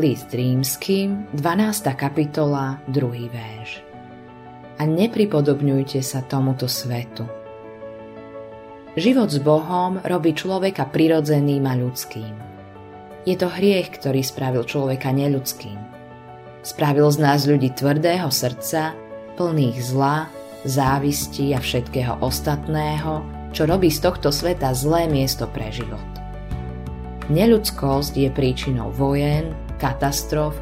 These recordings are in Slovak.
List rímským, 12. kapitola, 2. verš. A nepripodobňujte sa tomuto svetu. Život s Bohom robí človeka prirodzeným a ľudským. Je to hriech, ktorý spravil človeka neľudským. Spravil z nás ľudí tvrdého srdca, plných zla, závisti a všetkého ostatného, čo robí z tohto sveta zlé miesto pre život. Neľudskosť je príčinou vojen, katastrof,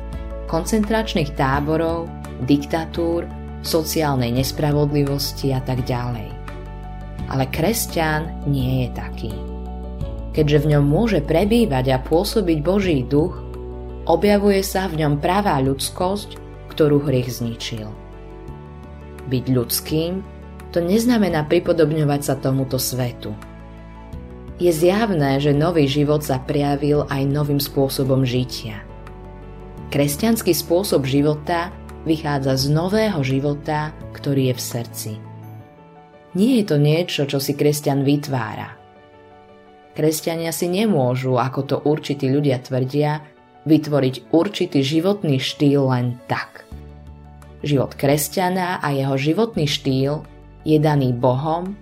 koncentračných táborov, diktatúr, sociálnej nespravodlivosti a tak ďalej. Ale kresťan nie je taký. Keďže v ňom môže prebývať a pôsobiť Boží duch, objavuje sa v ňom pravá ľudskosť, ktorú hriech zničil. Byť ľudským to neznamená pripodobňovať sa tomuto svetu. Je zjavné, že nový život sa prejavil aj novým spôsobom žitia – Kresťanský spôsob života vychádza z nového života, ktorý je v srdci. Nie je to niečo, čo si kresťan vytvára. Kresťania si nemôžu, ako to určití ľudia tvrdia, vytvoriť určitý životný štýl len tak. Život kresťana a jeho životný štýl je daný Bohom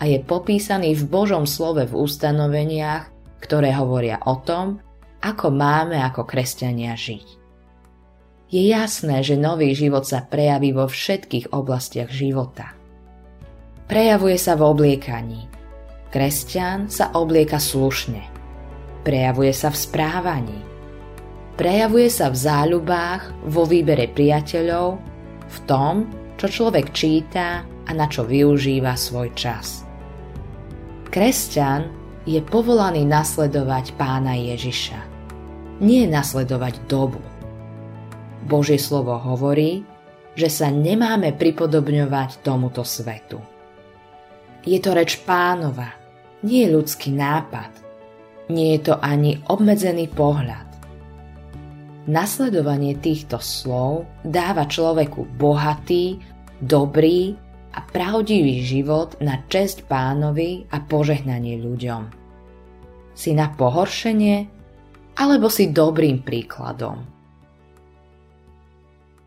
a je popísaný v Božom slove v ustanoveniach, ktoré hovoria o tom, ako máme ako kresťania žiť je jasné, že nový život sa prejaví vo všetkých oblastiach života. Prejavuje sa v obliekaní. Kresťan sa oblieka slušne. Prejavuje sa v správaní. Prejavuje sa v záľubách, vo výbere priateľov, v tom, čo človek číta a na čo využíva svoj čas. Kresťan je povolaný nasledovať pána Ježiša. Nie nasledovať dobu. Božie slovo hovorí, že sa nemáme pripodobňovať tomuto svetu. Je to reč pánova, nie ľudský nápad, nie je to ani obmedzený pohľad. Nasledovanie týchto slov dáva človeku bohatý, dobrý a pravdivý život na česť pánovi a požehnanie ľuďom. Si na pohoršenie alebo si dobrým príkladom.